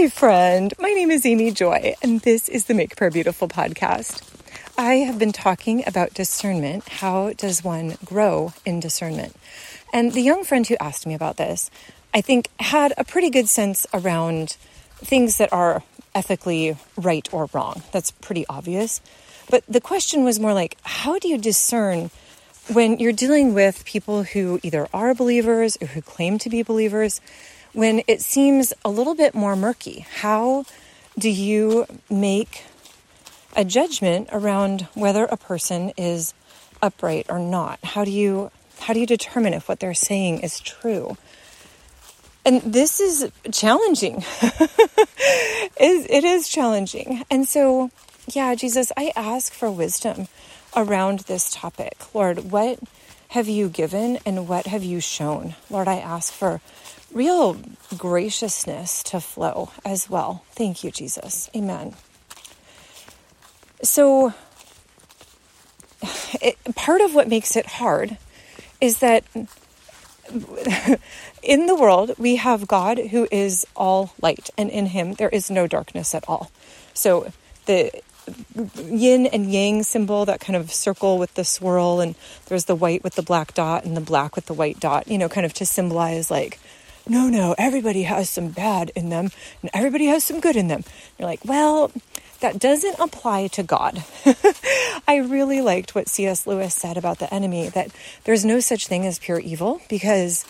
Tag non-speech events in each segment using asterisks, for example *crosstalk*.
Hi, friend. My name is Amy Joy, and this is the Make Prayer Beautiful podcast. I have been talking about discernment. How does one grow in discernment? And the young friend who asked me about this, I think, had a pretty good sense around things that are ethically right or wrong. That's pretty obvious. But the question was more like, how do you discern when you're dealing with people who either are believers or who claim to be believers? When it seems a little bit more murky? How do you make a judgment around whether a person is upright or not? How do you how do you determine if what they're saying is true? And this is challenging. *laughs* it is challenging. And so, yeah, Jesus, I ask for wisdom around this topic. Lord, what have you given and what have you shown? Lord, I ask for real graciousness to flow as well. Thank you, Jesus. Amen. So, it, part of what makes it hard is that *laughs* in the world we have God who is all light, and in Him there is no darkness at all. So, the yin and yang symbol, that kind of circle with the swirl, and there's the white with the black dot and the black with the white dot, you know, kind of to symbolize like no, no, everybody has some bad in them and everybody has some good in them. You're like, well, that doesn't apply to God. *laughs* I really liked what C.S. Lewis said about the enemy that there's no such thing as pure evil because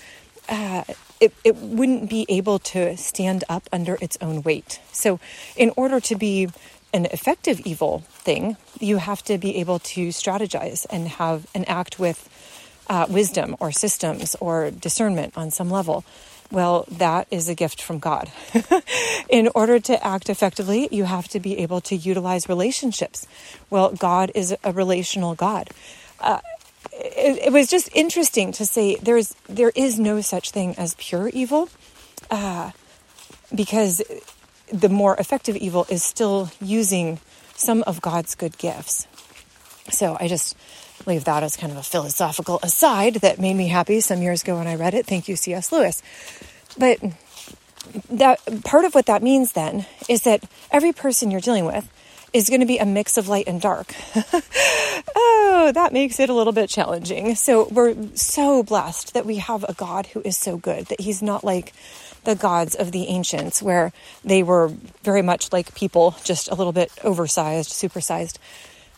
uh, it, it wouldn't be able to stand up under its own weight. So, in order to be an effective evil thing, you have to be able to strategize and have and act with uh, wisdom or systems or discernment on some level. Well, that is a gift from God. *laughs* in order to act effectively, you have to be able to utilize relationships. Well, God is a relational God. Uh, it, it, was just interesting to say there's there is no such thing as pure evil, uh, because the more effective evil is still using some of God's good gifts. So I just leave that as kind of a philosophical aside that made me happy some years ago when I read it. Thank you, C.S. Lewis. But that part of what that means then is that every person you're dealing with is going to be a mix of light and dark. *laughs* oh, that makes it a little bit challenging. So we're so blessed that we have a God who is so good, that he's not like the gods of the ancients, where they were very much like people, just a little bit oversized, supersized.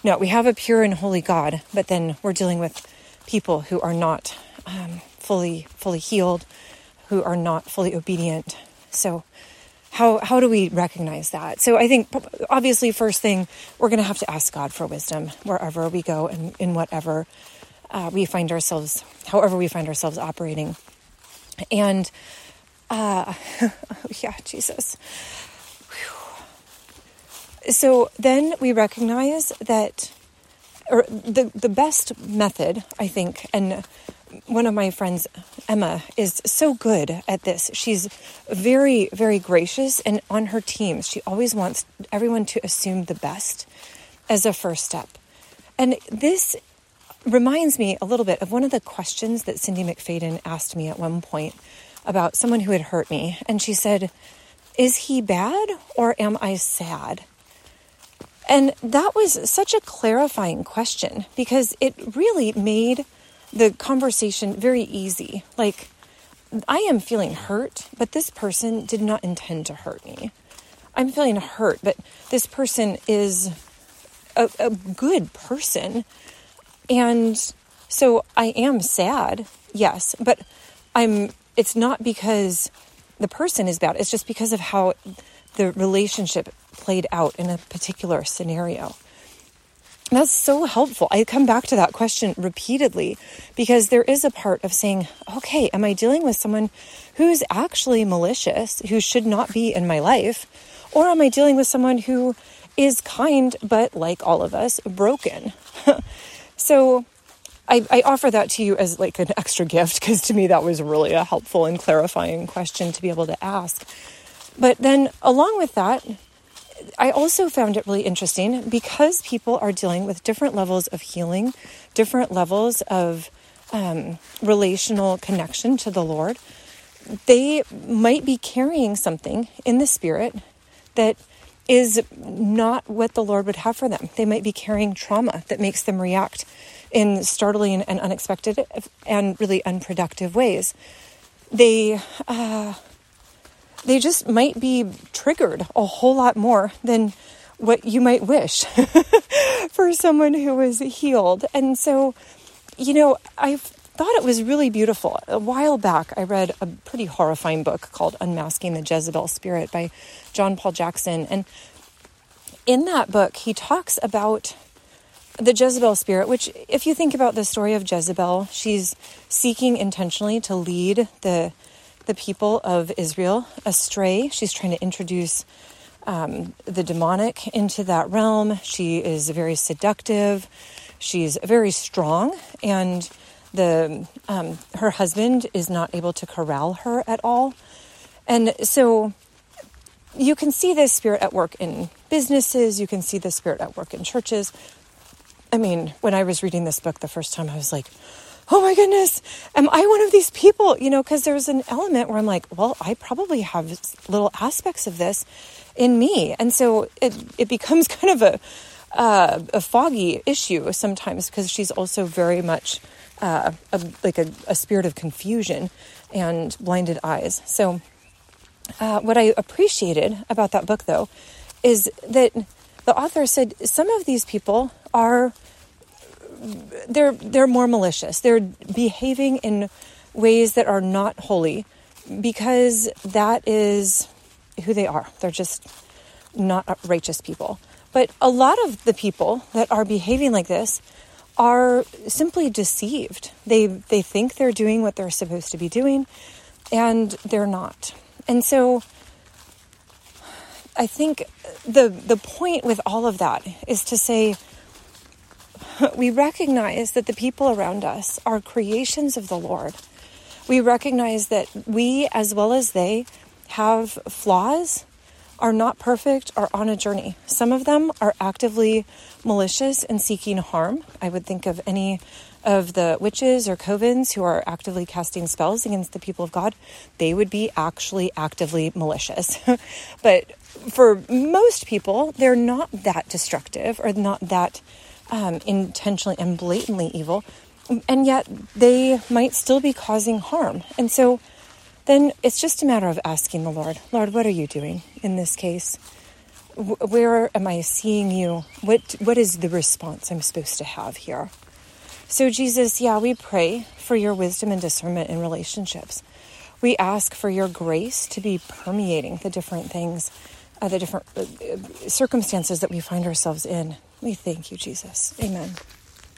No, we have a pure and holy God, but then we're dealing with people who are not um, fully fully healed, who are not fully obedient. So, how how do we recognize that? So, I think obviously, first thing we're going to have to ask God for wisdom wherever we go and in whatever uh, we find ourselves, however we find ourselves operating, and uh, *laughs* yeah, Jesus. So then we recognize that, or the, the best method, I think, and one of my friends, Emma, is so good at this. She's very, very gracious, and on her teams, she always wants everyone to assume the best as a first step. And this reminds me a little bit of one of the questions that Cindy McFadden asked me at one point about someone who had hurt me. And she said, Is he bad or am I sad? And that was such a clarifying question because it really made the conversation very easy. Like, I am feeling hurt, but this person did not intend to hurt me. I'm feeling hurt, but this person is a, a good person. And so I am sad, yes, but I'm it's not because the person is bad. It's just because of how the relationship played out in a particular scenario. That's so helpful. I come back to that question repeatedly because there is a part of saying, okay, am I dealing with someone who's actually malicious, who should not be in my life? Or am I dealing with someone who is kind, but like all of us, broken? *laughs* so I, I, offer that to you as like an extra gift because to me that was really a helpful and clarifying question to be able to ask. But then along with that, I also found it really interesting because people are dealing with different levels of healing, different levels of um, relational connection to the Lord. they might be carrying something in the spirit that is not what the Lord would have for them. They might be carrying trauma that makes them react in startling and unexpected and really unproductive ways. They uh, they just might be triggered a whole lot more than what you might wish *laughs* for someone who was healed. And so, you know, I've thought it was really beautiful. A while back, I read a pretty horrifying book called Unmasking the Jezebel Spirit by John Paul Jackson. And in that book, he talks about the Jezebel spirit, which, if you think about the story of Jezebel, she's seeking intentionally to lead the the people of Israel astray. She's trying to introduce um, the demonic into that realm. She is very seductive. She's very strong, and the um, her husband is not able to corral her at all. And so you can see this spirit at work in businesses. You can see this spirit at work in churches. I mean, when I was reading this book the first time, I was like, oh my goodness, am I one of these people? You know, because there's an element where I'm like, well, I probably have little aspects of this in me. And so it, it becomes *laughs* kind of a, uh, a foggy issue sometimes because she's also very much uh, a, like a, a, spirit of confusion and blinded eyes. So, uh, what I appreciated about that book, though, is that the author said some of these people are they're they're more malicious. They're behaving in ways that are not holy because that is who they are. They're just not righteous people. But a lot of the people that are behaving like this are simply deceived. They they think they're doing what they're supposed to be doing and they're not. And so I think the the point with all of that is to say *laughs* we recognize that the people around us are creations of the Lord. We recognize that we, as well as they, have flaws, are not perfect, are on a journey. Some of them are actively malicious and seeking harm. I would think of any of the witches or covens who are actively casting spells against the people of God, they would be actually actively malicious. *laughs* but for most people, they're not that destructive or not that um, intentionally and blatantly evil, and yet they might still be causing harm. And so then it's just a matter of asking the Lord, Lord, what are you doing in this case? Where am I seeing you? What what is the response I'm supposed to have here? So Jesus, yeah, we pray for your wisdom and discernment in relationships. We ask for your grace to be permeating the different things, uh, the different uh, circumstances that we find ourselves in. We thank you, Jesus. Amen.